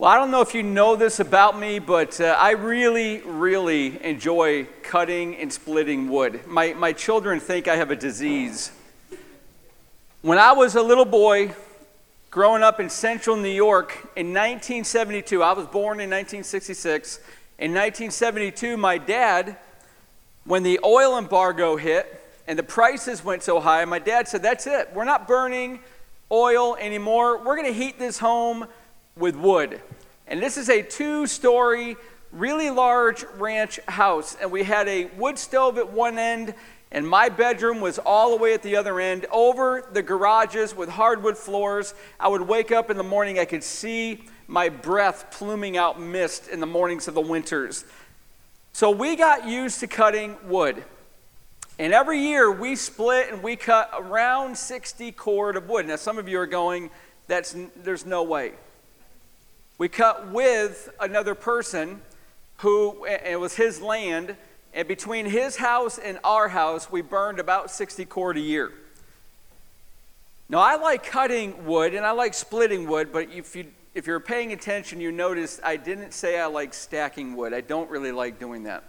Well, I don't know if you know this about me, but uh, I really, really enjoy cutting and splitting wood. My, my children think I have a disease. When I was a little boy, growing up in central New York in 1972, I was born in 1966. In 1972, my dad, when the oil embargo hit and the prices went so high, my dad said, That's it. We're not burning oil anymore. We're going to heat this home with wood. And this is a two story, really large ranch house. And we had a wood stove at one end, and my bedroom was all the way at the other end, over the garages with hardwood floors. I would wake up in the morning, I could see my breath pluming out mist in the mornings of the winters. So we got used to cutting wood. And every year we split and we cut around 60 cord of wood. Now, some of you are going, that's, there's no way. We cut with another person who, it was his land, and between his house and our house, we burned about 60 cord a year. Now, I like cutting wood and I like splitting wood, but if, you, if you're paying attention, you notice I didn't say I like stacking wood. I don't really like doing that.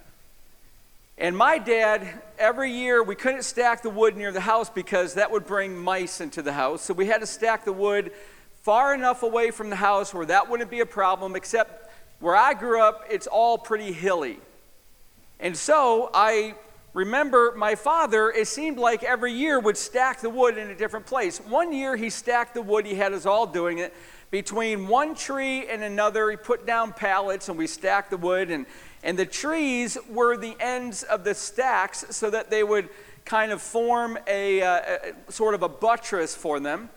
And my dad, every year, we couldn't stack the wood near the house because that would bring mice into the house. So we had to stack the wood far enough away from the house where that wouldn't be a problem, except where I grew up, it's all pretty hilly. And so I remember my father, it seemed like every year would stack the wood in a different place. One year he stacked the wood, he had us all doing it. Between one tree and another, he put down pallets and we stacked the wood. And, and the trees were the ends of the stacks so that they would kind of form a, uh, a sort of a buttress for them.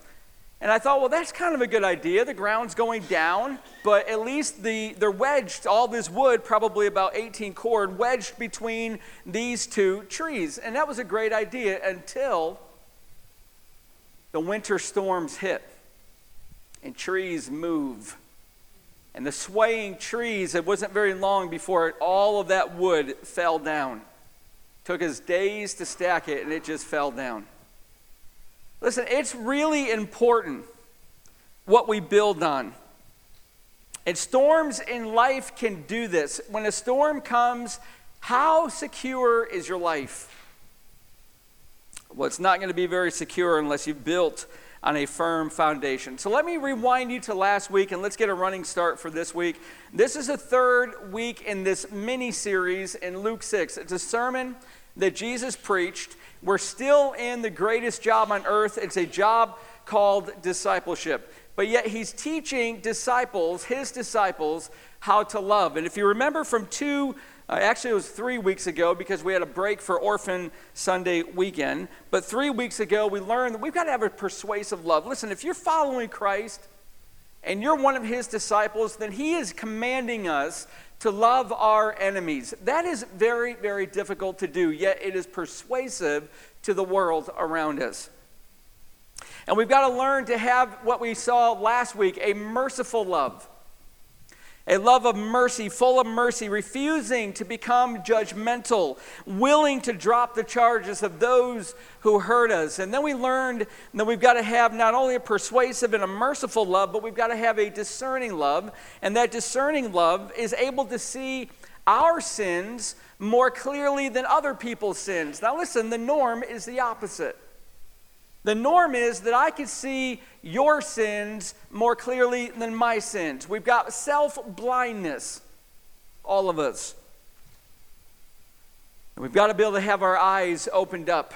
And I thought, well, that's kind of a good idea. The ground's going down, but at least the, they're wedged, all this wood, probably about 18 cord, wedged between these two trees. And that was a great idea until the winter storms hit and trees move. And the swaying trees, it wasn't very long before all of that wood fell down. It took us days to stack it, and it just fell down. Listen, it's really important what we build on. And storms in life can do this. When a storm comes, how secure is your life? Well, it's not going to be very secure unless you've built on a firm foundation. So let me rewind you to last week and let's get a running start for this week. This is the third week in this mini series in Luke 6. It's a sermon that Jesus preached we're still in the greatest job on earth. It's a job called discipleship. But yet he's teaching disciples, his disciples, how to love. And if you remember from two, uh, actually it was three weeks ago because we had a break for Orphan Sunday weekend. But three weeks ago we learned that we've got to have a persuasive love. Listen, if you're following Christ and you're one of his disciples, then he is commanding us to love our enemies. That is very, very difficult to do, yet it is persuasive to the world around us. And we've got to learn to have what we saw last week a merciful love a love of mercy, full of mercy, refusing to become judgmental, willing to drop the charges of those who hurt us. And then we learned that we've got to have not only a persuasive and a merciful love, but we've got to have a discerning love. And that discerning love is able to see our sins more clearly than other people's sins. Now, listen, the norm is the opposite. The norm is that I can see your sins more clearly than my sins. We've got self blindness, all of us. And we've got to be able to have our eyes opened up.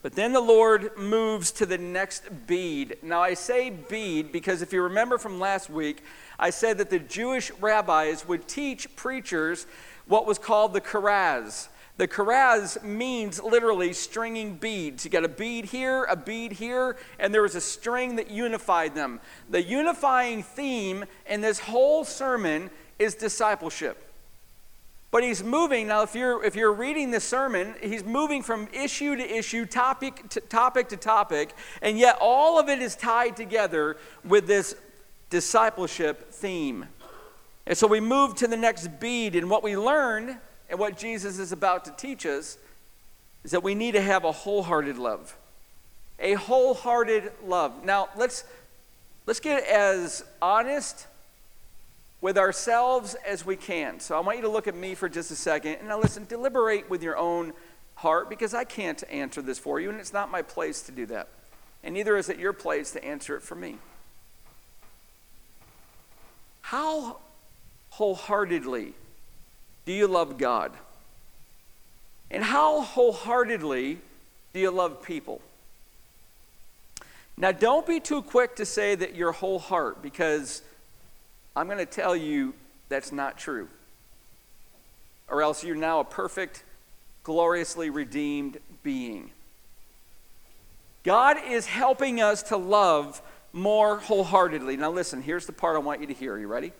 But then the Lord moves to the next bead. Now, I say bead because if you remember from last week, I said that the Jewish rabbis would teach preachers what was called the charaz. The charaz means literally stringing beads. You got a bead here, a bead here, and there was a string that unified them. The unifying theme in this whole sermon is discipleship. But he's moving now. If you're if you're reading the sermon, he's moving from issue to issue, topic to topic to topic, and yet all of it is tied together with this discipleship theme. And so we move to the next bead, and what we learn and what Jesus is about to teach us is that we need to have a wholehearted love. A wholehearted love. Now, let's, let's get as honest with ourselves as we can. So I want you to look at me for just a second. And now listen, deliberate with your own heart because I can't answer this for you, and it's not my place to do that. And neither is it your place to answer it for me. How wholeheartedly do you love God? And how wholeheartedly do you love people? Now, don't be too quick to say that your whole heart, because I'm going to tell you that's not true. Or else you're now a perfect, gloriously redeemed being. God is helping us to love more wholeheartedly. Now, listen, here's the part I want you to hear. Are you ready?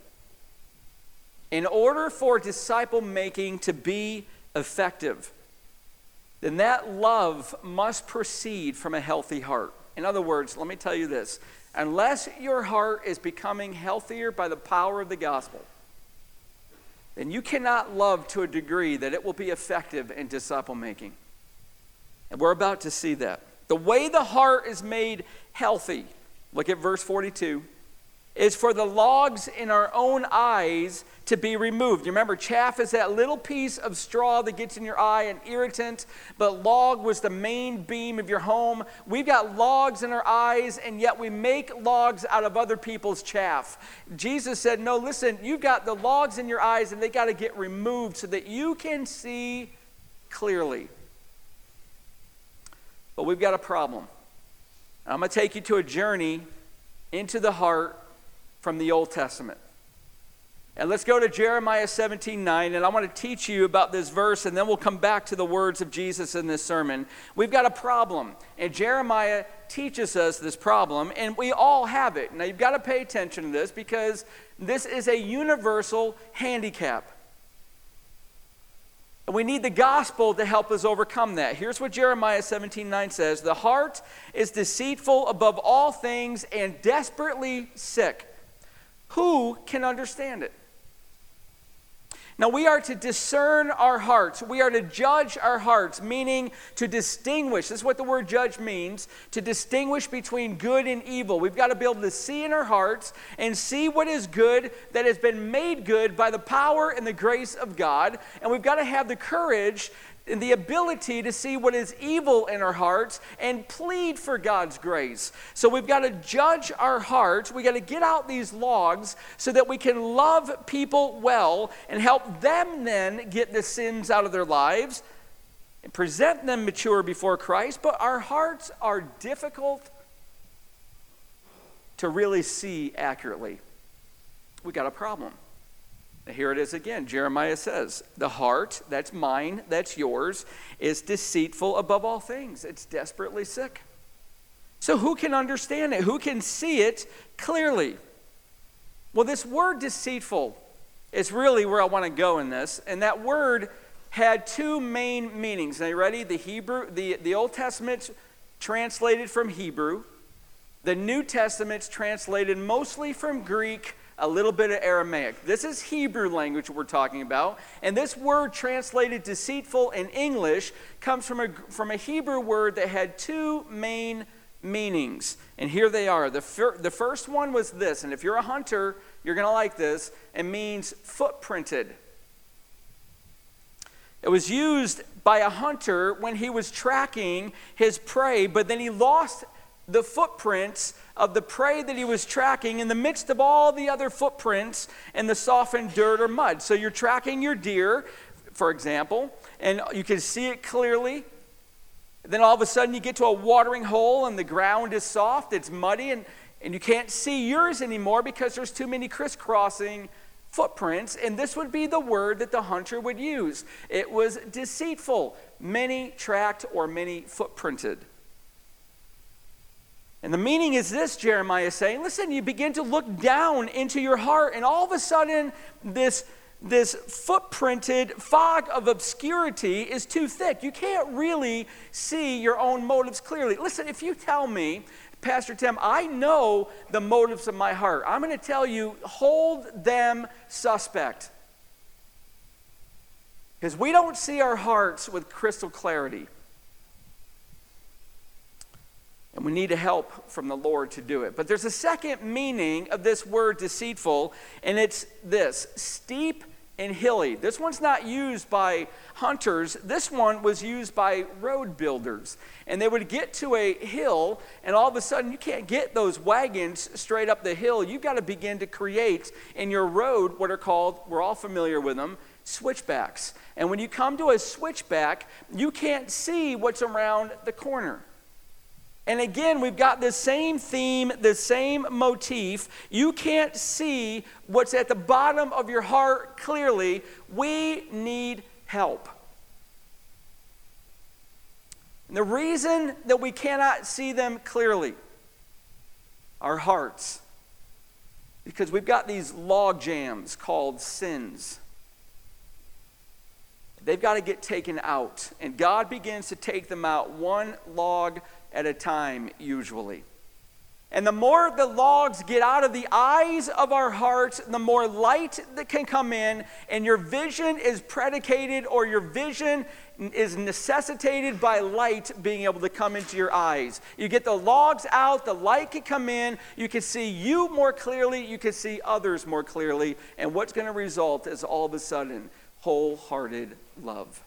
In order for disciple making to be effective, then that love must proceed from a healthy heart. In other words, let me tell you this unless your heart is becoming healthier by the power of the gospel, then you cannot love to a degree that it will be effective in disciple making. And we're about to see that. The way the heart is made healthy, look at verse 42 is for the logs in our own eyes to be removed. You remember, chaff is that little piece of straw that gets in your eye, an irritant, but log was the main beam of your home. We've got logs in our eyes, and yet we make logs out of other people's chaff. Jesus said, No, listen, you've got the logs in your eyes, and they got to get removed so that you can see clearly. But we've got a problem. I'm going to take you to a journey into the heart from the Old Testament. And let's go to Jeremiah 17 9, and I want to teach you about this verse, and then we'll come back to the words of Jesus in this sermon. We've got a problem, and Jeremiah teaches us this problem, and we all have it. Now, you've got to pay attention to this because this is a universal handicap. And we need the gospel to help us overcome that. Here's what Jeremiah 17 9 says The heart is deceitful above all things and desperately sick. Who can understand it? Now, we are to discern our hearts. We are to judge our hearts, meaning to distinguish. This is what the word judge means to distinguish between good and evil. We've got to be able to see in our hearts and see what is good that has been made good by the power and the grace of God. And we've got to have the courage and the ability to see what is evil in our hearts and plead for God's grace. So we've got to judge our hearts. We've got to get out these logs so that we can love people well and help them then get the sins out of their lives and present them mature before Christ. But our hearts are difficult to really see accurately. We've got a problem. Here it is again. Jeremiah says, The heart, that's mine, that's yours, is deceitful above all things. It's desperately sick. So, who can understand it? Who can see it clearly? Well, this word deceitful is really where I want to go in this. And that word had two main meanings. Now, you ready? The Hebrew, the, the Old Testament's translated from Hebrew, the New Testament's translated mostly from Greek a little bit of Aramaic. This is Hebrew language we're talking about. And this word translated deceitful in English comes from a, from a Hebrew word that had two main meanings. And here they are. The, fir- the first one was this, and if you're a hunter, you're going to like this. It means footprinted. It was used by a hunter when he was tracking his prey, but then he lost the footprints of the prey that he was tracking in the midst of all the other footprints and the softened dirt or mud. So you're tracking your deer, for example, and you can see it clearly. Then all of a sudden you get to a watering hole and the ground is soft, it's muddy, and, and you can't see yours anymore because there's too many crisscrossing footprints. And this would be the word that the hunter would use. It was deceitful, many tracked or many footprinted. And the meaning is this Jeremiah is saying listen, you begin to look down into your heart, and all of a sudden, this, this footprinted fog of obscurity is too thick. You can't really see your own motives clearly. Listen, if you tell me, Pastor Tim, I know the motives of my heart, I'm going to tell you, hold them suspect. Because we don't see our hearts with crystal clarity. And we need help from the Lord to do it. But there's a second meaning of this word deceitful, and it's this steep and hilly. This one's not used by hunters, this one was used by road builders. And they would get to a hill, and all of a sudden, you can't get those wagons straight up the hill. You've got to begin to create in your road what are called, we're all familiar with them, switchbacks. And when you come to a switchback, you can't see what's around the corner. And again, we've got the same theme, the same motif. You can't see what's at the bottom of your heart clearly. We need help. And the reason that we cannot see them clearly, our hearts, because we've got these log jams called sins. They've got to get taken out. And God begins to take them out one log at a time, usually. And the more the logs get out of the eyes of our hearts, the more light that can come in, and your vision is predicated or your vision is necessitated by light being able to come into your eyes. You get the logs out, the light can come in, you can see you more clearly, you can see others more clearly, and what's going to result is all of a sudden wholehearted love.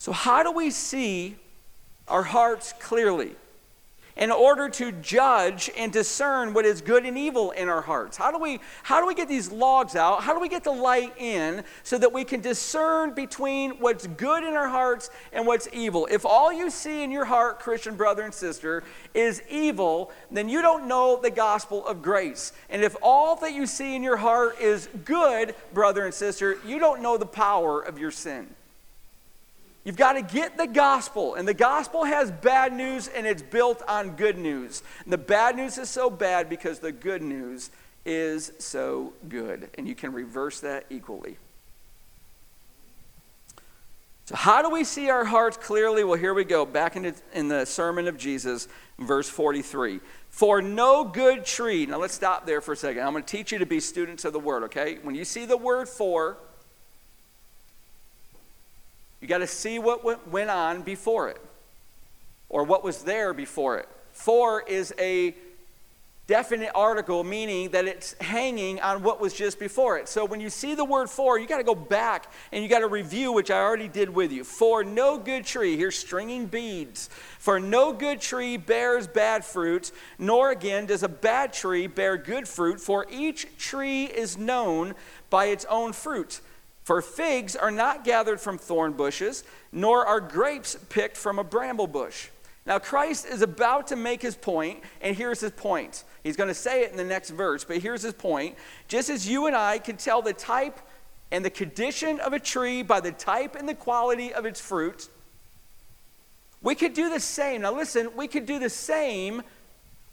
So, how do we see our hearts clearly? in order to judge and discern what is good and evil in our hearts? How do we, how do we get these logs out? How do we get the light in so that we can discern between what's good in our hearts and what's evil? If all you see in your heart, Christian brother and sister, is evil, then you don't know the gospel of grace. And if all that you see in your heart is good, brother and sister, you don't know the power of your sin. You've got to get the gospel, and the gospel has bad news and it's built on good news. And the bad news is so bad because the good news is so good, and you can reverse that equally. So, how do we see our hearts clearly? Well, here we go, back in the, in the sermon of Jesus, verse 43. For no good tree, now let's stop there for a second. I'm going to teach you to be students of the word, okay? When you see the word for, you got to see what went on before it or what was there before it. For is a definite article, meaning that it's hanging on what was just before it. So when you see the word for, you got to go back and you got to review, which I already did with you. For no good tree, here's stringing beads. For no good tree bears bad fruits, nor again does a bad tree bear good fruit, for each tree is known by its own fruit. For figs are not gathered from thorn bushes, nor are grapes picked from a bramble bush. Now, Christ is about to make his point, and here's his point. He's going to say it in the next verse, but here's his point. Just as you and I can tell the type and the condition of a tree by the type and the quality of its fruit, we could do the same. Now, listen, we could do the same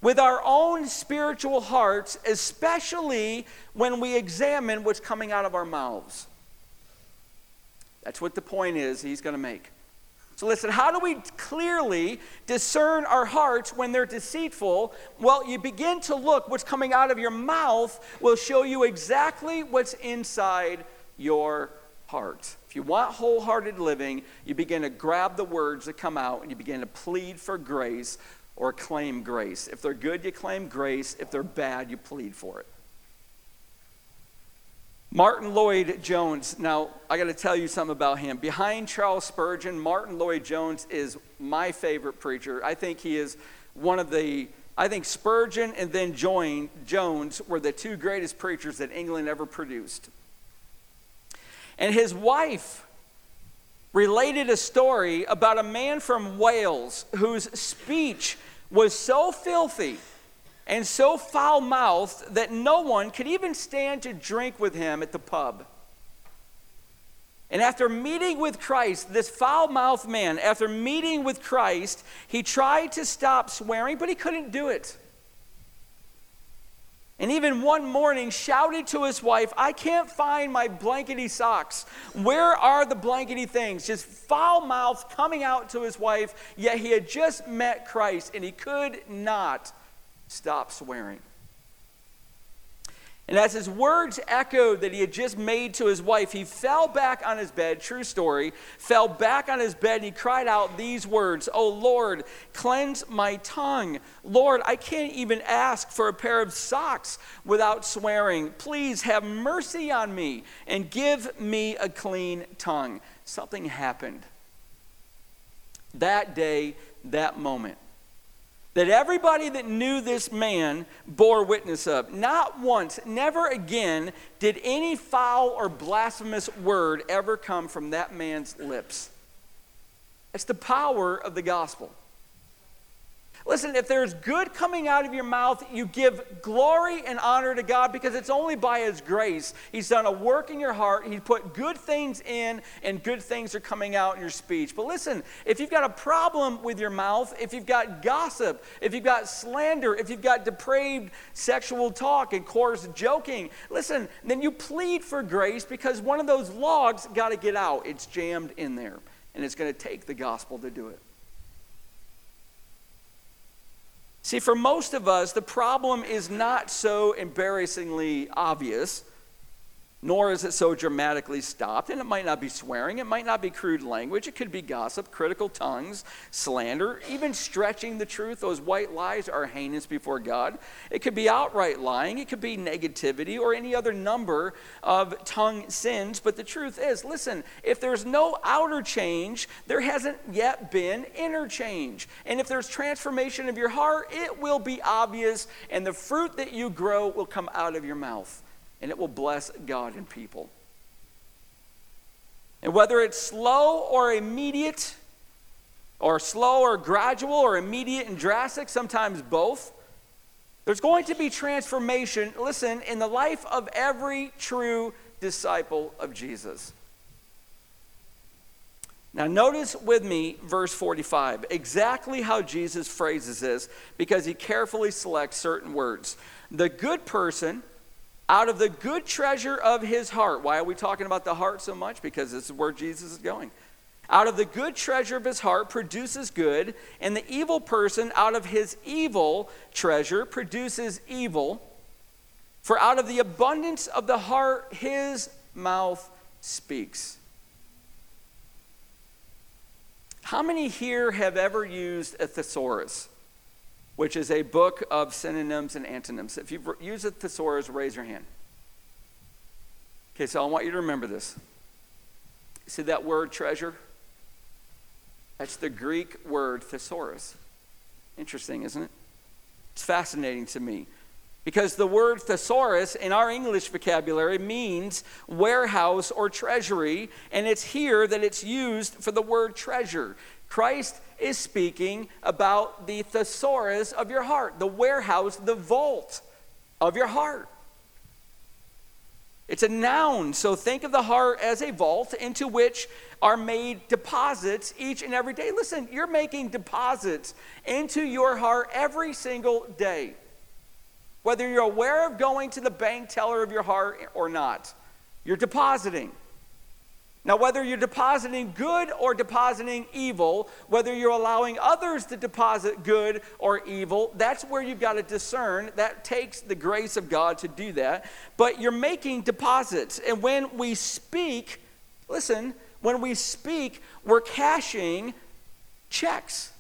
with our own spiritual hearts, especially when we examine what's coming out of our mouths. That's what the point is he's going to make. So, listen, how do we clearly discern our hearts when they're deceitful? Well, you begin to look, what's coming out of your mouth will show you exactly what's inside your heart. If you want wholehearted living, you begin to grab the words that come out and you begin to plead for grace or claim grace. If they're good, you claim grace. If they're bad, you plead for it. Martyn Lloyd-Jones, now I got to tell you something about him. Behind Charles Spurgeon, Martyn Lloyd-Jones is my favorite preacher. I think he is one of the, I think Spurgeon and then Join, Jones were the two greatest preachers that England ever produced. And his wife related a story about a man from Wales whose speech was so filthy and so foul mouthed that no one could even stand to drink with him at the pub. And after meeting with Christ, this foul mouthed man, after meeting with Christ, he tried to stop swearing, but he couldn't do it. And even one morning shouted to his wife, I can't find my blankety socks. Where are the blankety things? Just foul mouth coming out to his wife, yet he had just met Christ and he could not stop swearing. And as his words echoed that he had just made to his wife, he fell back on his bed, true story, fell back on his bed and he cried out these words, Oh Lord, cleanse my tongue. Lord, I can't even ask for a pair of socks without swearing. Please have mercy on me and give me a clean tongue. Something happened. That day, that moment that everybody that knew this man bore witness of. Not once, never again did any foul or blasphemous word ever come from that man's lips. It's the power of the gospel. Listen, if there's good coming out of your mouth, you give glory and honor to God because it's only by His grace. He's done a work in your heart. He put good things in, and good things are coming out in your speech. But listen, if you've got a problem with your mouth, if you've got gossip, if you've got slander, if you've got depraved sexual talk and coarse joking, listen, then you plead for grace because one of those logs got to get out. It's jammed in there, and it's going to take the gospel to do it. See, for most of us, the problem is not so embarrassingly obvious nor is it so dramatically stopped. And it might not be swearing, it might not be crude language, it could be gossip, critical tongues, slander, even stretching the truth. Those white lies are heinous before God. It could be outright lying, it could be negativity, or any other number of tongue sins. But the truth is, listen, if there's no outer change, there hasn't yet been inner change. And if there's transformation of your heart, it will be obvious, and the fruit that you grow will come out of your mouth and it will bless God and people. And whether it's slow or immediate, or slow or gradual, or immediate and drastic, sometimes both, there's going to be transformation, listen, in the life of every true disciple of Jesus. Now, notice with me verse 45, exactly how Jesus phrases this, because he carefully selects certain words. The good person out of the good treasure of his heart. Why are we talking about the heart so much? Because this is where Jesus is going. Out of the good treasure of his heart produces good, and the evil person out of his evil treasure produces evil. For out of the abundance of the heart his mouth speaks. How many here have ever used a thesaurus? Which is a book of synonyms and antonyms. If you've used a thesaurus, raise your hand. Okay, so I want you to remember this. See that word treasure? That's the Greek word thesaurus. Interesting, isn't it? It's fascinating to me. Because the word thesaurus in our English vocabulary means warehouse or treasury, and it's here that it's used for the word treasure. Christ is speaking about the thesaurus of your heart, the warehouse, the vault of your heart. It's a noun, so think of the heart as a vault into which are made deposits each and every day. Listen, you're making deposits into your heart every single day. Whether you're aware of going to the bank teller of your heart or not, you're depositing. Now, whether you're depositing good or depositing evil, whether you're allowing others to deposit good or evil, that's where you've got to discern. That takes the grace of God to do that. But you're making deposits. And when we speak, listen, when we speak, we're cashing checks.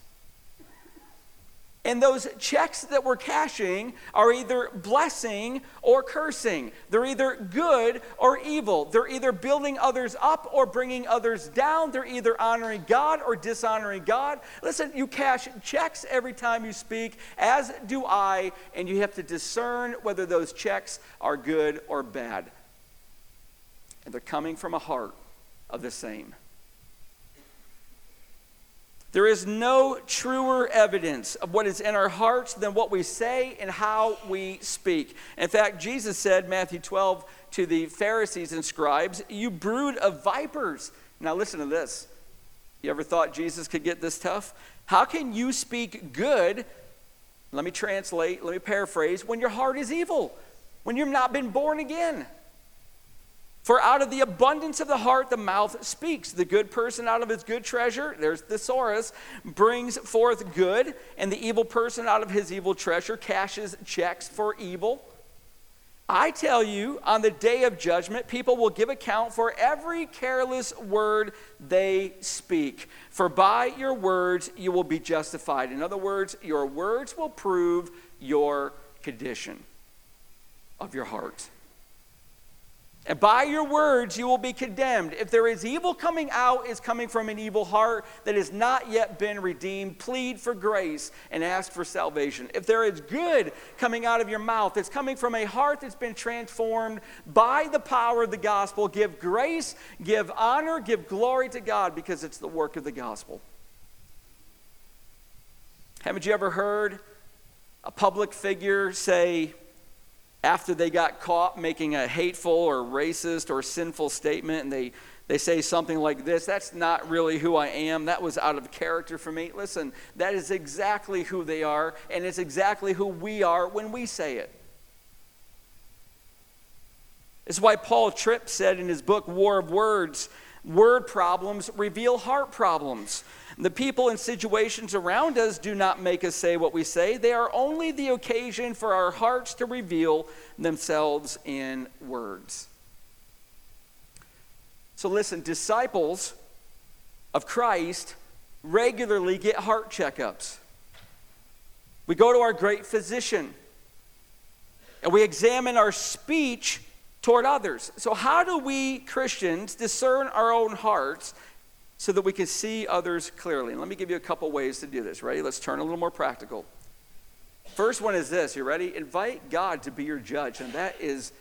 And those checks that we're cashing are either blessing or cursing. They're either good or evil. They're either building others up or bringing others down. They're either honoring God or dishonoring God. Listen, you cash checks every time you speak, as do I, and you have to discern whether those checks are good or bad. And they're coming from a heart of the same. There is no truer evidence of what is in our hearts than what we say and how we speak. In fact, Jesus said, Matthew 12, to the Pharisees and scribes, You brood of vipers. Now, listen to this. You ever thought Jesus could get this tough? How can you speak good? Let me translate, let me paraphrase, when your heart is evil, when you've not been born again. For out of the abundance of the heart, the mouth speaks. The good person out of his good treasure, there's thesaurus, brings forth good, and the evil person out of his evil treasure cashes checks for evil. I tell you, on the day of judgment, people will give account for every careless word they speak. For by your words you will be justified. In other words, your words will prove your condition of your heart. And by your words you will be condemned. If there is evil coming out, is coming from an evil heart that has not yet been redeemed. Plead for grace and ask for salvation. If there is good coming out of your mouth, it's coming from a heart that's been transformed by the power of the gospel. Give grace, give honor, give glory to God because it's the work of the gospel. Haven't you ever heard a public figure say, after they got caught making a hateful or racist or sinful statement and they, they say something like this that's not really who i am. That was out of character for me. Listen that is exactly who they are and it's exactly who we are when we say it. It's why paul tripp said in his book war of words word problems reveal heart problems the people and situations around us do not make us say what we say. They are only the occasion for our hearts to reveal themselves in words. So, listen, disciples of Christ regularly get heart checkups. We go to our great physician and we examine our speech toward others. So, how do we Christians discern our own hearts so that we can see others clearly. And let me give you a couple ways to do this. Ready? Let's turn a little more practical. First one is this. You ready? Invite God to be your judge, and that is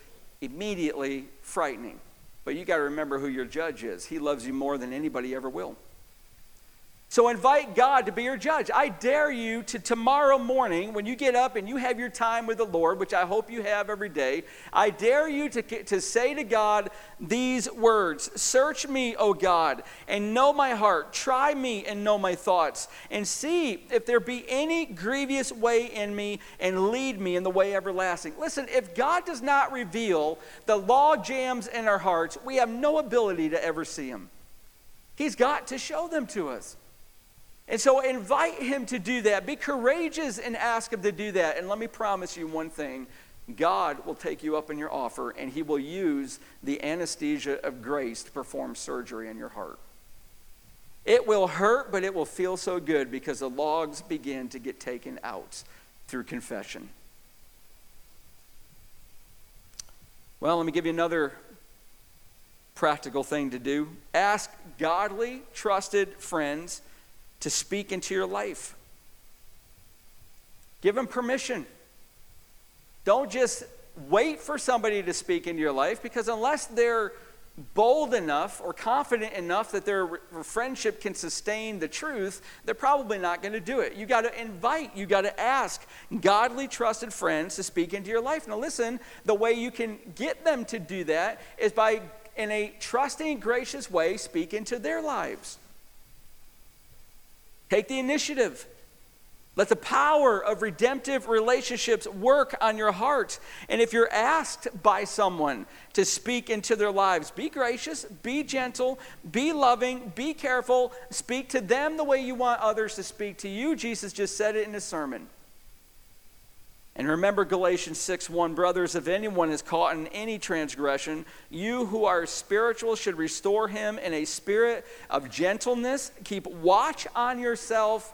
immediately frightening. But you got to remember who your judge is. He loves you more than anybody ever will. So invite God to be your judge. I dare you to tomorrow morning, when you get up and you have your time with the Lord, which I hope you have every day, I dare you to, to say to God these words Search me, O God, and know my heart. Try me and know my thoughts, and see if there be any grievous way in me, and lead me in the way everlasting. Listen, if God does not reveal the law jams in our hearts, we have no ability to ever see them. He's got to show them to us. And so invite him to do that. Be courageous and ask him to do that. And let me promise you one thing God will take you up in your offer, and he will use the anesthesia of grace to perform surgery in your heart. It will hurt, but it will feel so good because the logs begin to get taken out through confession. Well, let me give you another practical thing to do. Ask godly, trusted friends to speak into your life. Give them permission. Don't just wait for somebody to speak into your life because unless they're bold enough or confident enough that their friendship can sustain the truth, they're probably not going to do it. You got to invite, you got to ask godly, trusted friends to speak into your life. Now, listen, the way you can get them to do that is by, in a trusting, gracious way, speak into their lives. Take the initiative. Let the power of redemptive relationships work on your heart. And if you're asked by someone to speak into their lives, be gracious, be gentle, be loving, be careful, speak to them the way you want others to speak to you. Jesus just said it in his sermon. And remember Galatians 6 1 Brothers, if anyone is caught in any transgression, you who are spiritual should restore him in a spirit of gentleness. Keep watch on yourself,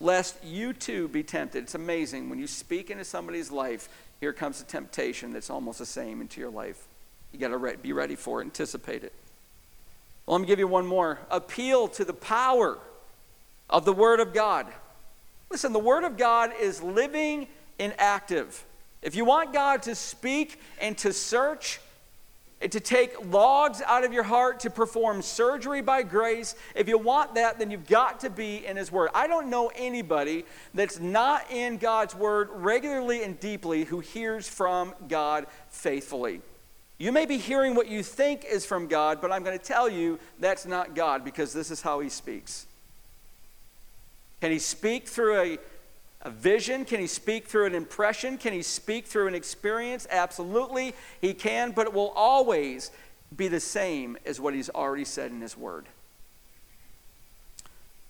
lest you too be tempted. It's amazing. When you speak into somebody's life, here comes a temptation that's almost the same into your life. You got to re- be ready for it, anticipate it. Well, let me give you one more. Appeal to the power of the Word of God. Listen, the Word of God is living inactive. If you want God to speak and to search, and to take logs out of your heart to perform surgery by grace. If you want that, then you've got to be in His Word. I don't know anybody that's not in God's Word regularly and deeply who hears from God faithfully. You may be hearing what you think is from God, but I'm going to tell you that's not God because this is how He speaks. Can He speak through a a vision? Can he speak through an impression? Can he speak through an experience? Absolutely, he can, but it will always be the same as what he's already said in his word.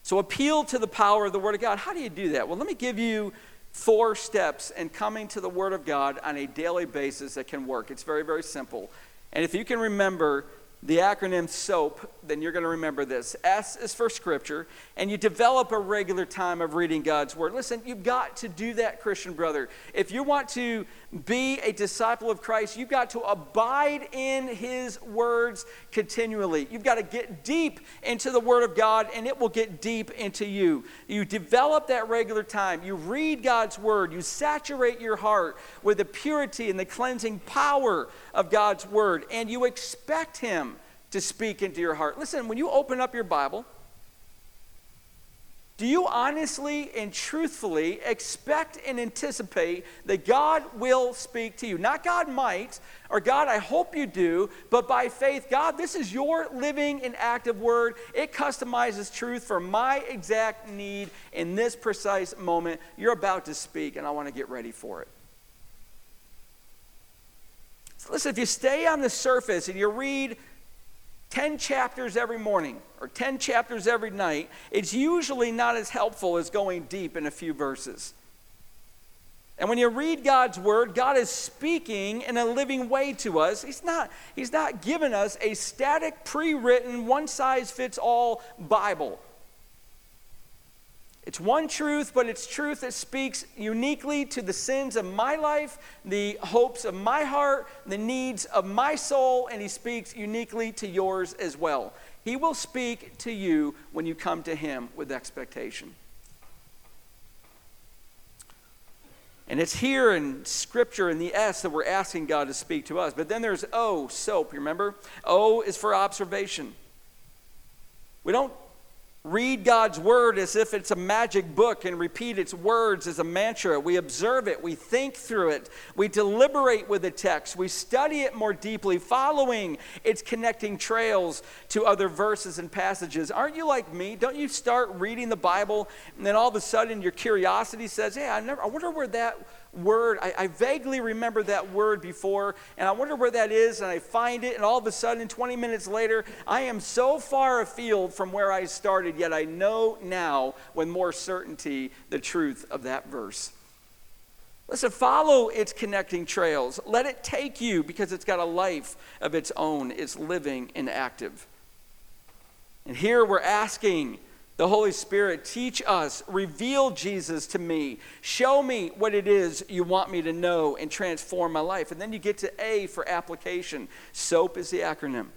So appeal to the power of the word of God. How do you do that? Well, let me give you four steps in coming to the Word of God on a daily basis that can work. It's very, very simple. And if you can remember the acronym SOAP, then you're going to remember this. S is for Scripture, and you develop a regular time of reading God's Word. Listen, you've got to do that, Christian brother. If you want to be a disciple of Christ, you've got to abide in His words continually. You've got to get deep into the Word of God, and it will get deep into you. You develop that regular time. You read God's Word. You saturate your heart with the purity and the cleansing power of God's Word, and you expect Him to speak into your heart. Listen, when you open up your Bible, do you honestly and truthfully expect and anticipate that God will speak to you? Not God might, or God, I hope you do, but by faith, God, this is your living and active word. It customizes truth for my exact need in this precise moment. You're about to speak, and I want to get ready for it. So listen, if you stay on the surface and you read 10 chapters every morning or 10 chapters every night, it's usually not as helpful as going deep in a few verses. And when you read God's word, God is speaking in a living way to us. He's not, he's not giving us a static, pre written, one size fits all Bible. It's one truth, but it's truth that speaks uniquely to the sins of my life, the hopes of my heart, the needs of my soul, and He speaks uniquely to yours as well. He will speak to you when you come to Him with expectation. And it's here in Scripture in the S that we're asking God to speak to us. But then there's O, soap, you remember? O is for observation. We don't read God's word as if it's a magic book and repeat its words as a mantra. We observe it, we think through it, we deliberate with the text, we study it more deeply, following its connecting trails to other verses and passages. Aren't you like me? Don't you start reading the Bible and then all of a sudden your curiosity says, Hey, I never I wonder where that word. I, I, vaguely remember that word before, and I wonder where that is, and I find it, and all of a sudden, 20 minutes later, I am so far afield from where I started, yet I know now with more certainty the truth of that verse. Listen, follow its connecting trails. Let it take you because it's got a life of its own. It's living and active. And here we're asking the Holy Spirit, teach us, reveal Jesus to me, show me what it is you want me to know, and transform my life. And then you get to A for application. SOAP is the acronym.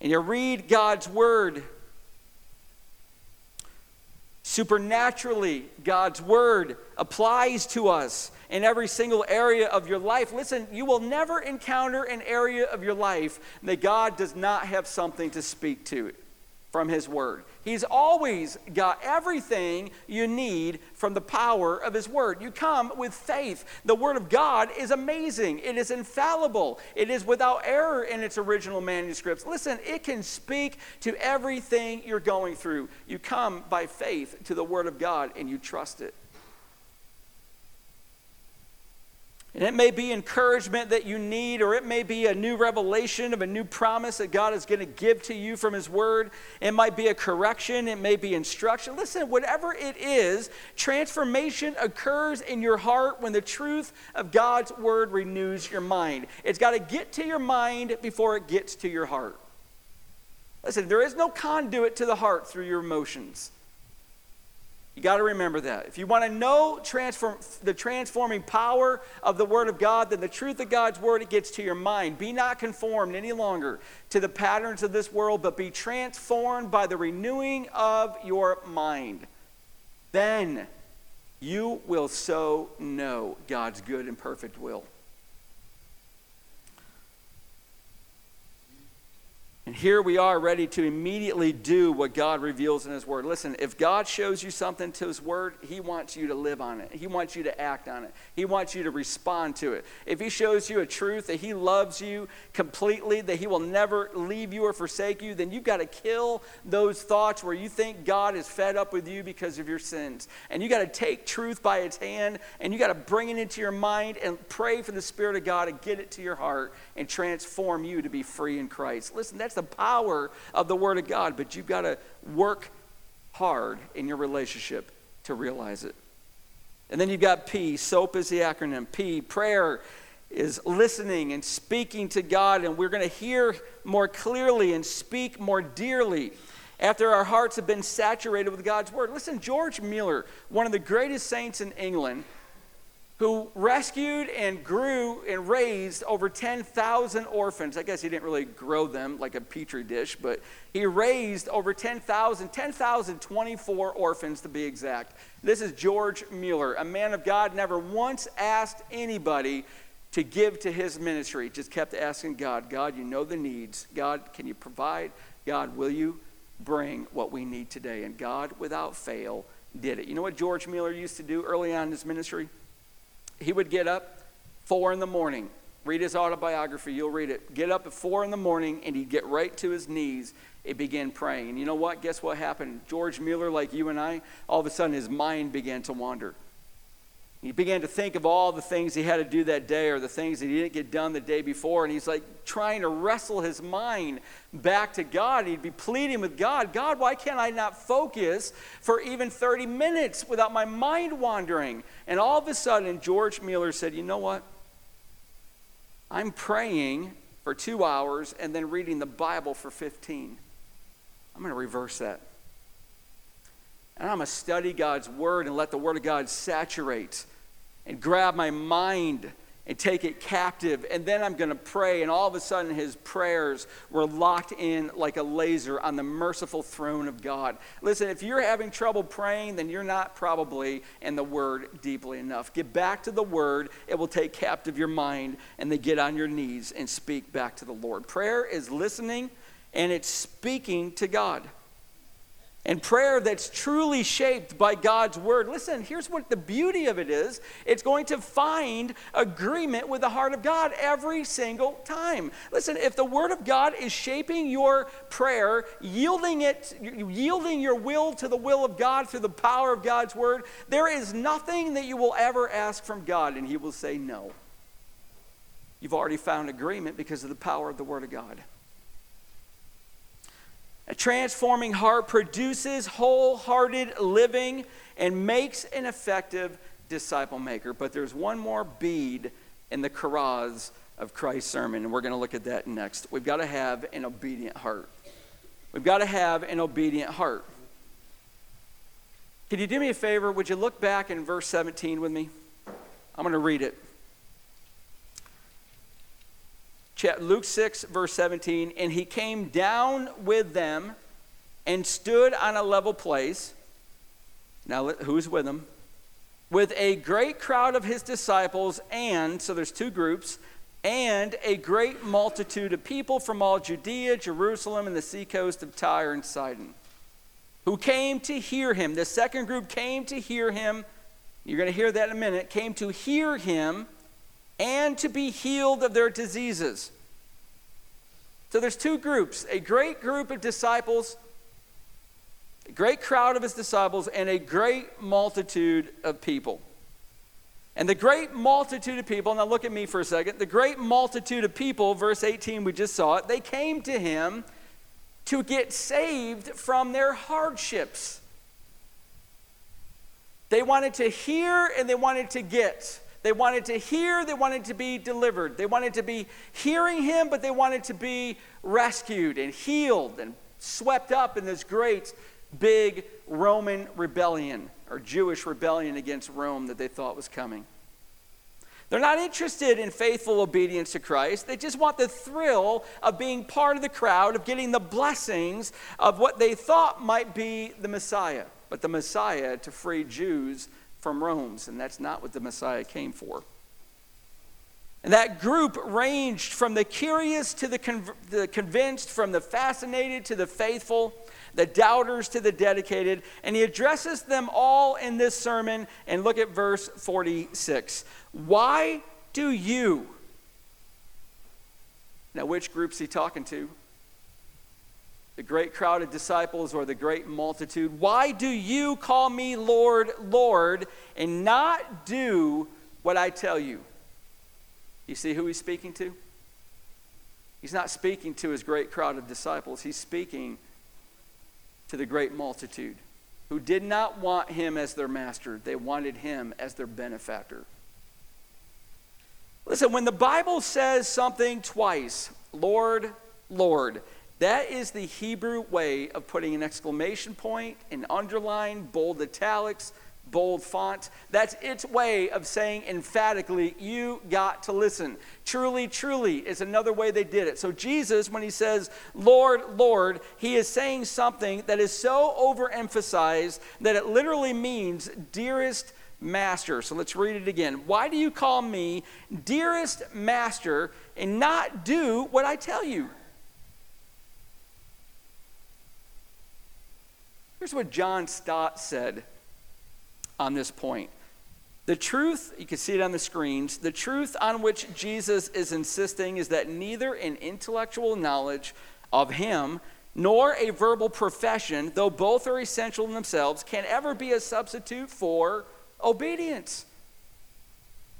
And you read God's Word. Supernaturally, God's Word applies to us in every single area of your life. Listen, you will never encounter an area of your life that God does not have something to speak to from His Word. He's always got everything you need from the power of His Word. You come with faith. The Word of God is amazing, it is infallible, it is without error in its original manuscripts. Listen, it can speak to everything you're going through. You come by faith to the Word of God and you trust it. And it may be encouragement that you need, or it may be a new revelation of a new promise that God is going to give to you from His Word. It might be a correction, it may be instruction. Listen, whatever it is, transformation occurs in your heart when the truth of God's Word renews your mind. It's got to get to your mind before it gets to your heart. Listen, there is no conduit to the heart through your emotions. You got to remember that. If you want to know transform, the transforming power of the Word of God, then the truth of God's Word, it gets to your mind. Be not conformed any longer to the patterns of this world, but be transformed by the renewing of your mind. Then you will so know God's good and perfect will. And here we are ready to immediately do what God reveals in His Word. Listen, if God shows you something to His Word, He wants you to live on it. He wants you to act on it. He wants you to respond to it. If He shows you a truth that He loves you completely, that He will never leave you or forsake you, then you've got to kill those thoughts where you think God is fed up with you because of your sins. And you got to take truth by its hand and you got to bring it into your mind and pray for the Spirit of God to get it to your heart and transform you to be free in Christ. Listen, that's the power of the Word of God, but you've got to work hard in your relationship to realize it. And then you've got P. SOAP is the acronym. P. Prayer is listening and speaking to God, and we're going to hear more clearly and speak more dearly after our hearts have been saturated with God's Word. Listen, George Mueller, one of the greatest saints in England, who rescued and grew and raised over 10,000 orphans. I guess he didn't really grow them like a petri dish, but he raised over 10,000, 10,024 orphans to be exact. This is George Mueller, a man of God, never once asked anybody to give to his ministry. Just kept asking God, God, you know the needs. God, can you provide? God, will you bring what we need today? And God, without fail, did it. You know what George Mueller used to do early on in his ministry? He would get up four in the morning. Read his autobiography, you'll read it. Get up at four in the morning and he'd get right to his knees and begin praying. And you know what? Guess what happened? George Mueller, like you and I, all of a sudden his mind began to wander. He began to think of all the things he had to do that day or the things that he didn't get done the day before. And he's like trying to wrestle his mind back to God. He'd be pleading with God God, why can't I not focus for even 30 minutes without my mind wandering? And all of a sudden, George Mueller said, You know what? I'm praying for two hours and then reading the Bible for 15. I'm going to reverse that. And I'm going to study God's Word and let the Word of God saturate and grab my mind and take it captive. And then I'm going to pray. And all of a sudden, his prayers were locked in like a laser on the merciful throne of God. Listen, if you're having trouble praying, then you're not probably in the Word deeply enough. Get back to the Word, it will take captive your mind, and then get on your knees and speak back to the Lord. Prayer is listening and it's speaking to God and prayer that's truly shaped by God's word. Listen, here's what the beauty of it is it's going to find agreement with the heart of God every single time. Listen, if the word of God is shaping your prayer, yielding it yielding your will to the will of God through the power of God's word, there is nothing that you will ever ask from God and he will say no. You've already found agreement because of the power of the word of God. A transforming heart produces wholehearted living and makes an effective disciple maker. But there's one more bead in the charaz of Christ's sermon, and we're going to look at that next. We've got to have an obedient heart. We've got to have an obedient heart. Can you do me a favor? Would you look back in verse 17 with me? I'm going to read it. Luke 6, verse 17, and he came down with them and stood on a level place. Now, who's with him? With a great crowd of his disciples, and, so there's two groups, and a great multitude of people from all Judea, Jerusalem, and the seacoast of Tyre and Sidon, who came to hear him. The second group came to hear him. You're going to hear that in a minute. Came to hear him and to be healed of their diseases. So there's two groups a great group of disciples, a great crowd of his disciples, and a great multitude of people. And the great multitude of people, now look at me for a second. The great multitude of people, verse 18, we just saw it, they came to him to get saved from their hardships. They wanted to hear and they wanted to get. They wanted to hear, they wanted to be delivered. They wanted to be hearing him, but they wanted to be rescued and healed and swept up in this great big Roman rebellion or Jewish rebellion against Rome that they thought was coming. They're not interested in faithful obedience to Christ. They just want the thrill of being part of the crowd, of getting the blessings of what they thought might be the Messiah. But the Messiah to free Jews from Rome's, and that's not what the Messiah came for. And that group ranged from the curious to the, the, convinced, from the fascinated to the faithful, the doubters to the dedicated. And he addresses them all in this sermon. And look at verse 46. Why do you? Now, which group's he talking to? The great crowd of disciples or the great multitude, Why do you call me Lord, Lord, and not do what I tell you? You see who he's speaking to? He's not speaking to his great crowd of disciples, he's speaking to the great multitude. who did not want him as their master, they wanted him as their benefactor. Listen, when the Bible says something twice, Lord, Lord, that is the Hebrew way of putting an exclamation point, an underline, bold italics, bold font. That's its way of saying emphatically, you got to listen. Truly, truly is another way they did it. So, Jesus, when he says, Lord, Lord, he is saying something that is so overemphasized that it literally means dearest master. So, let's read it again. Why do you call me dearest master and not do what I tell you? Here's what John Stott said on this point. The truth, you can see it on the screens, the truth on which Jesus is insisting is that neither an intellectual knowledge of Him nor a verbal profession, though both are essential in themselves, can ever be a substitute for obedience.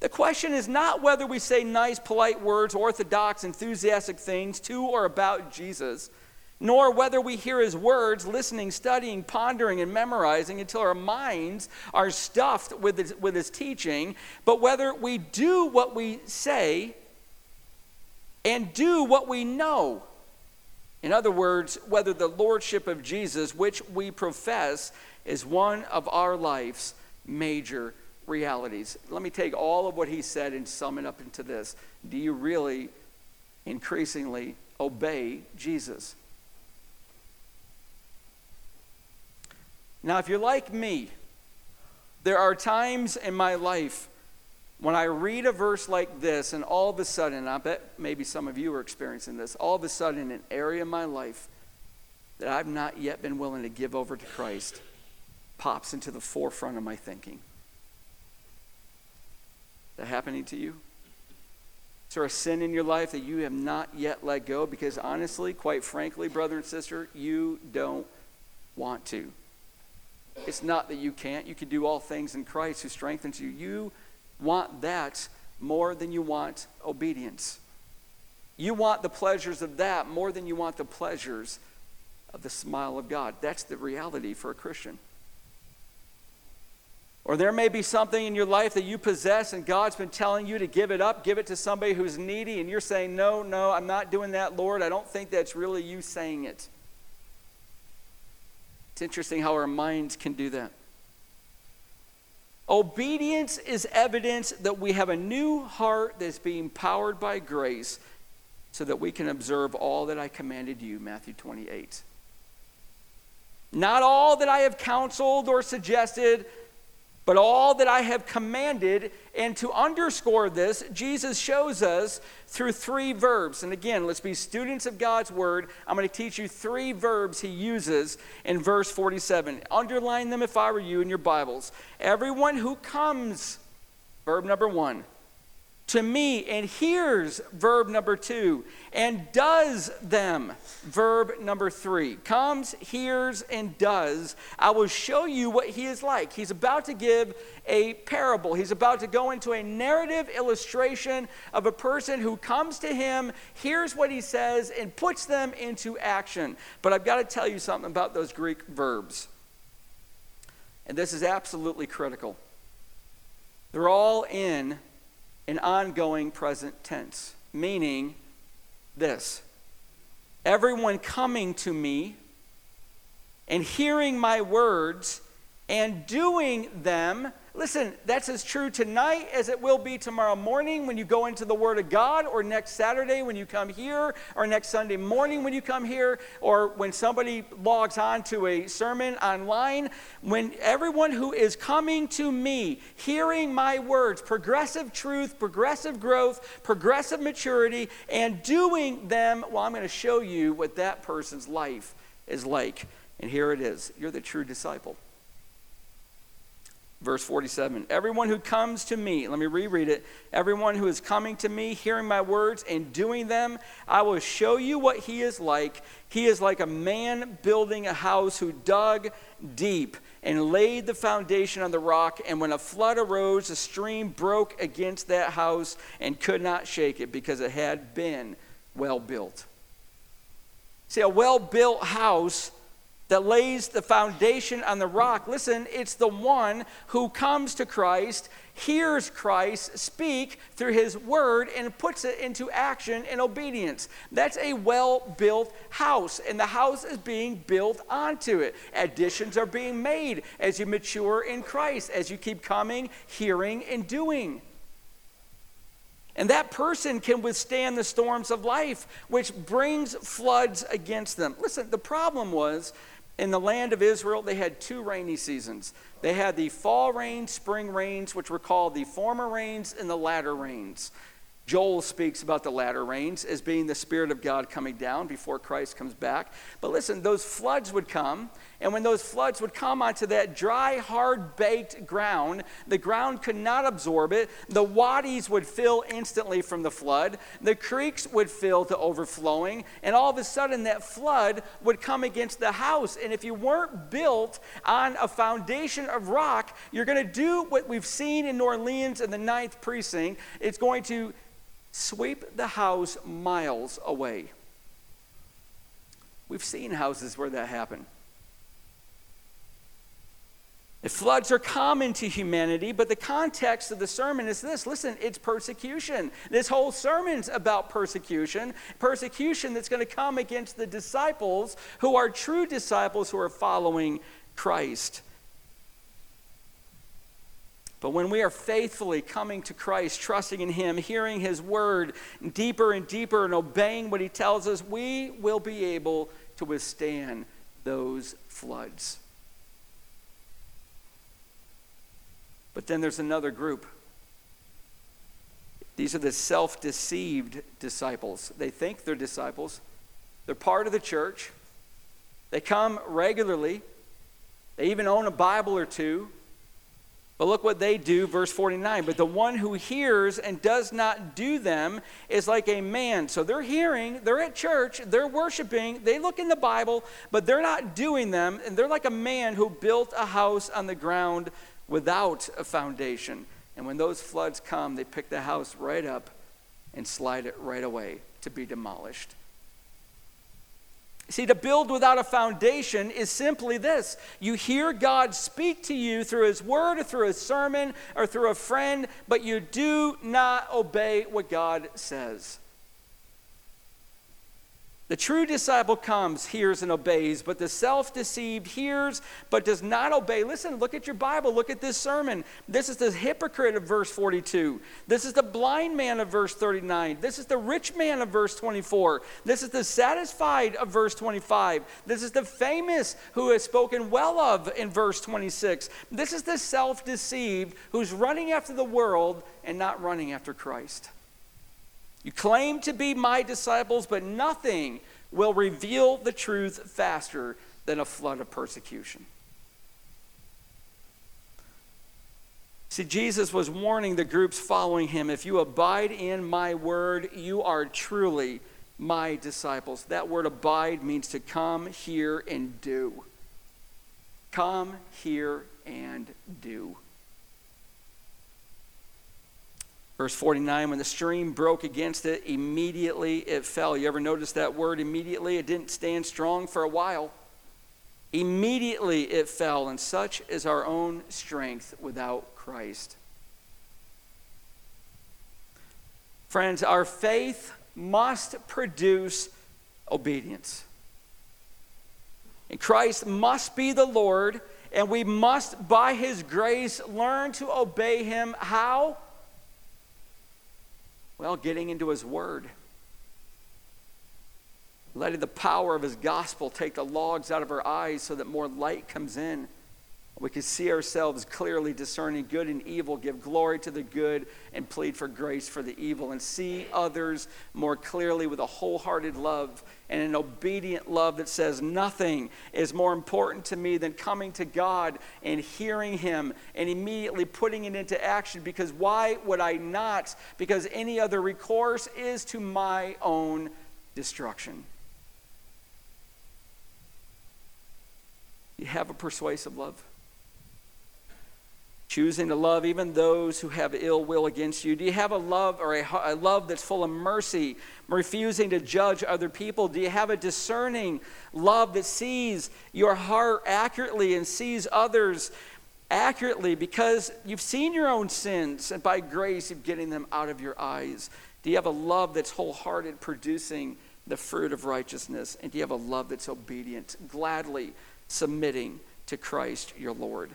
The question is not whether we say nice, polite words, orthodox, enthusiastic things to or about Jesus nor whether we hear his words, listening, studying, pondering, and memorizing until our minds are stuffed with his, with his teaching, but whether we do what we say and do what we know. In other words, whether the lordship of Jesus, which we profess, is one of our life's major realities. Let me take all of what he said and sum it up into this. Do you really increasingly obey Jesus? Now, if you're like me, there are times in my life when I read a verse like this, and all of a sudden, I bet maybe some of you are experiencing this, all of a sudden, an area in my life that I've not yet been willing to give over to Christ pops into the forefront of my thinking. Is that happening to you? Is there a sin in your life that you have not yet let go? Because honestly, quite frankly, brother and sister, you don't want to. It's not that you can't. You can do all things in Christ who strengthens you. You want that more than you want obedience. You want the pleasures of that more than you want the pleasures of the smile of God. That's the reality for a Christian. Or there may be something in your life that you possess and God's been telling you to give it up, give it to somebody who's needy, and you're saying, No, no, I'm not doing that, Lord. I don't think that's really you saying it. It's interesting how our minds can do that. Obedience is evidence that we have a new heart that's being powered by grace so that we can observe all that I commanded you, Matthew 28. Not all that I have counseled or suggested, but all that I have commanded. And to underscore this, Jesus shows us through three verbs. And again, let's be students of God's word. I'm going to teach you three verbs he uses in verse 47. Underline them if I were you in your Bibles. Everyone who comes, verb number one to me and hears verb number two and does them. Verb number three comes hears and does. I will show you what he is like. He's about to give a parable. He's about to go into a narrative illustration of a person who comes to him hears what he says and puts them into action. But i've got to tell you something about those greek verbs. And this is absolutely critical. They're all in an ongoing present tense, meaning this. Everyone coming to me and hearing my words and doing them Listen, that's as true tonight as it will be tomorrow morning when you go into the Word of God, or next Saturday when you come here, or next Sunday morning when you come here, or when somebody logs on to a sermon online. When everyone who is coming to me, hearing my words, progressive truth, progressive growth, progressive maturity, and doing them, well, I'm going to show you what that person's life is like. And here it is you're the true disciple. Verse 47 Everyone who comes to me, let me reread it. Everyone who is coming to me, hearing my words and doing them, I will show you what he is like. He is like a man building a house who dug deep and laid the foundation on the rock. And when a flood arose, a stream broke against that house and could not shake it because it had been well built. See, a well built house that lays the foundation on the rock. Listen, it's the one who comes to Christ, hears Christ speak through his word, and puts it into action and obedience. That's a well built house, and the house is being built onto it. Additions are being made as you mature in Christ, as you keep coming, hearing, and doing. And that person can withstand the storms of life, which brings floods against them. Listen, the problem was in the land of Israel, they had two rainy seasons. They had the fall rains, spring rains, which were called the former rains and the latter rains. Joel speaks about the latter rains as being the Spirit of God coming down before Christ comes back. But listen, those floods would come, and when those floods would come onto that dry, hard baked ground, the ground could not absorb it. The wadis would fill instantly from the flood, the creeks would fill to overflowing, and all of a sudden that flood would come against the house. And if you weren't built on a foundation of rock, you're going to do what we've seen in New Orleans in the ninth precinct. It's going to sweep the house miles away. We've seen houses where that happened. Floods are common to humanity, but the context of the sermon is this listen, it's persecution. This whole sermon's about persecution, persecution that's going to come against the disciples who are true disciples who are following Christ. But when we are faithfully coming to Christ, trusting in Him, hearing His word deeper and deeper, and obeying what He tells us, we will be able to withstand those floods. But then there's another group. These are the self deceived disciples. They think they're disciples, they're part of the church, they come regularly, they even own a Bible or two. But look what they do, verse 49. But the one who hears and does not do them is like a man. So they're hearing, they're at church, they're worshiping, they look in the Bible, but they're not doing them. And they're like a man who built a house on the ground without a foundation. And when those floods come, they pick the house right up and slide it right away to be demolished. See, to build without a foundation is simply this you hear God speak to you through His word or through a sermon or through a friend, but you do not obey what God says. The true disciple comes, hears, and obeys, but the self deceived hears but does not obey. Listen, look at your Bible. Look at this sermon. This is the hypocrite of verse 42. This is the blind man of verse 39. This is the rich man of verse 24. This is the satisfied of verse 25. This is the famous who is spoken well of in verse 26. This is the self deceived who's running after the world and not running after Christ. You claim to be my disciples, but nothing will reveal the truth faster than a flood of persecution. See, Jesus was warning the groups following him if you abide in my word, you are truly my disciples. That word abide means to come, hear, and do. Come, hear, and do. Verse 49 when the stream broke against it, immediately it fell. You ever notice that word immediately? It didn't stand strong for a while. Immediately it fell, and such is our own strength without Christ. Friends, our faith must produce obedience. And Christ must be the Lord, and we must, by His grace, learn to obey Him. How? Well, getting into His Word, letting the power of His gospel take the logs out of our eyes so that more light comes in. We can see ourselves clearly discerning good and evil, give glory to the good, and plead for grace for the evil, and see others more clearly with a wholehearted love and an obedient love that says, Nothing is more important to me than coming to God and hearing Him and immediately putting it into action. Because why would I not? Because any other recourse is to my own destruction. You have a persuasive love choosing to love even those who have ill will against you? Do you have a love or a, a, love that's full of mercy, refusing to judge other people? Do you have a discerning love that sees your heart accurately and sees others accurately because you've seen your own sins and by grace you're getting them out of your eyes? Do you have a love that's wholehearted, producing the fruit of righteousness? And do you have a love that's obedient, gladly submitting to Christ your Lord?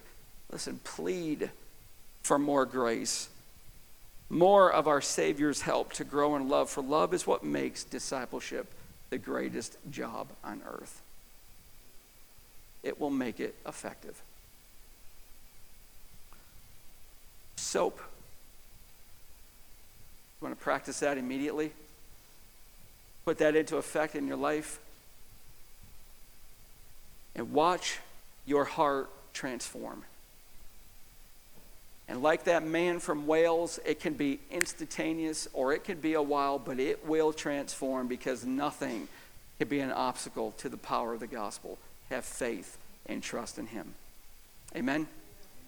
Listen, plead for more grace, more of our Savior's help to grow in love, for love is what makes discipleship the greatest job on earth. It will make it effective. Soap. You want to practice that immediately? Put that into effect in your life? And watch your heart transform. And like that man from Wales, it can be instantaneous or it can be a while, but it will transform because nothing can be an obstacle to the power of the gospel. Have faith and trust in Him. Amen.